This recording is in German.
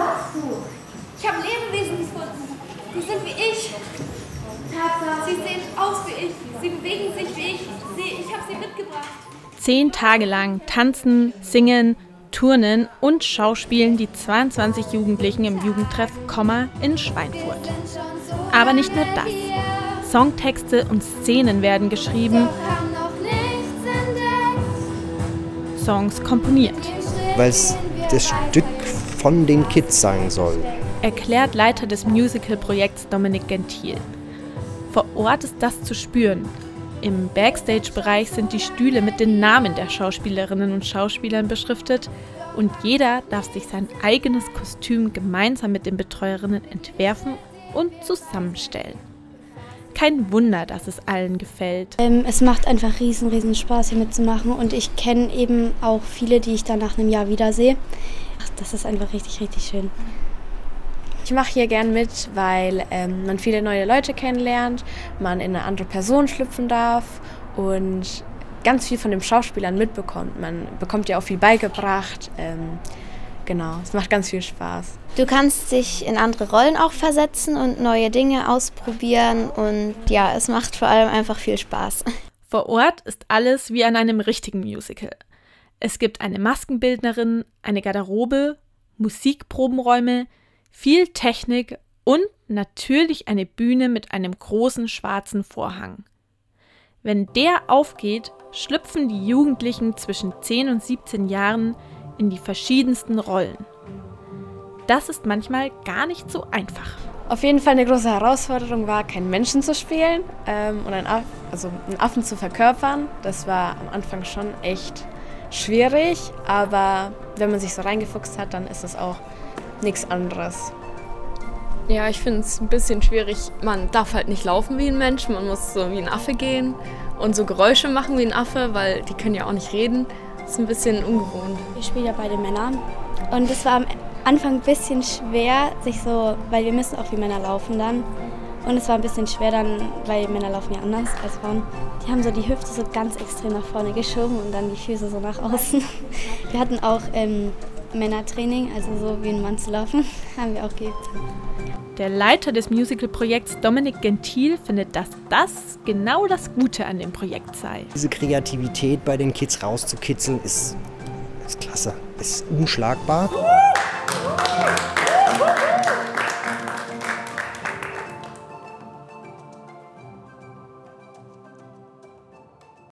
warst du? Ich habe Lebewesen gefunden. Die sind wie ich. Tatsache. Sie sehen aus wie ich. Sie bewegen sich wie ich. Sie, ich habe sie mitgebracht. Zehn Tage lang tanzen, singen, turnen und schauspielen die 22 Jugendlichen im Jugendtreff Komma in Schweinfurt. Aber nicht nur das. Songtexte und Szenen werden geschrieben, Songs komponiert. Weil es das Stück von den Kids sein soll. Erklärt Leiter des Musical-Projekts Dominik Gentil. Vor Ort ist das zu spüren. Im Backstage-Bereich sind die Stühle mit den Namen der Schauspielerinnen und Schauspielern beschriftet und jeder darf sich sein eigenes Kostüm gemeinsam mit den Betreuerinnen entwerfen und zusammenstellen. Kein Wunder, dass es allen gefällt. Ähm, es macht einfach riesen, riesen Spaß hier mitzumachen und ich kenne eben auch viele, die ich dann nach einem Jahr wiedersehe. Ach, das ist einfach richtig, richtig schön. Ich mache hier gern mit, weil ähm, man viele neue Leute kennenlernt, man in eine andere Person schlüpfen darf und ganz viel von den Schauspielern mitbekommt. Man bekommt ja auch viel beigebracht. Ähm, genau, es macht ganz viel Spaß. Du kannst dich in andere Rollen auch versetzen und neue Dinge ausprobieren und ja, es macht vor allem einfach viel Spaß. Vor Ort ist alles wie an einem richtigen Musical. Es gibt eine Maskenbildnerin, eine Garderobe, Musikprobenräume, viel Technik und natürlich eine Bühne mit einem großen schwarzen Vorhang. Wenn der aufgeht, schlüpfen die Jugendlichen zwischen 10 und 17 Jahren in die verschiedensten Rollen. Das ist manchmal gar nicht so einfach. Auf jeden Fall eine große Herausforderung war, keinen Menschen zu spielen ähm, und einen, Aff also einen Affen zu verkörpern. Das war am Anfang schon echt schwierig, aber wenn man sich so reingefuchst hat, dann ist es auch nichts anderes. Ja, ich finde es ein bisschen schwierig. Man darf halt nicht laufen wie ein Mensch, man muss so wie ein Affe gehen und so Geräusche machen wie ein Affe, weil die können ja auch nicht reden. Ist ein bisschen ungewohnt. Ich spiele ja beide Männer und es war am Anfang ein bisschen schwer, sich so, weil wir müssen auch wie Männer laufen dann. Und es war ein bisschen schwer dann, weil Männer laufen ja anders als Frauen. Die haben so die Hüfte so ganz extrem nach vorne geschoben und dann die Füße so nach außen. Wir hatten auch ähm, Männertraining, also so wie ein Mann zu laufen, haben wir auch geübt. Der Leiter des Musical-Projekts Dominik Gentil findet, dass das genau das Gute an dem Projekt sei. Diese Kreativität bei den Kids rauszukitzeln ist, ist klasse, ist unschlagbar.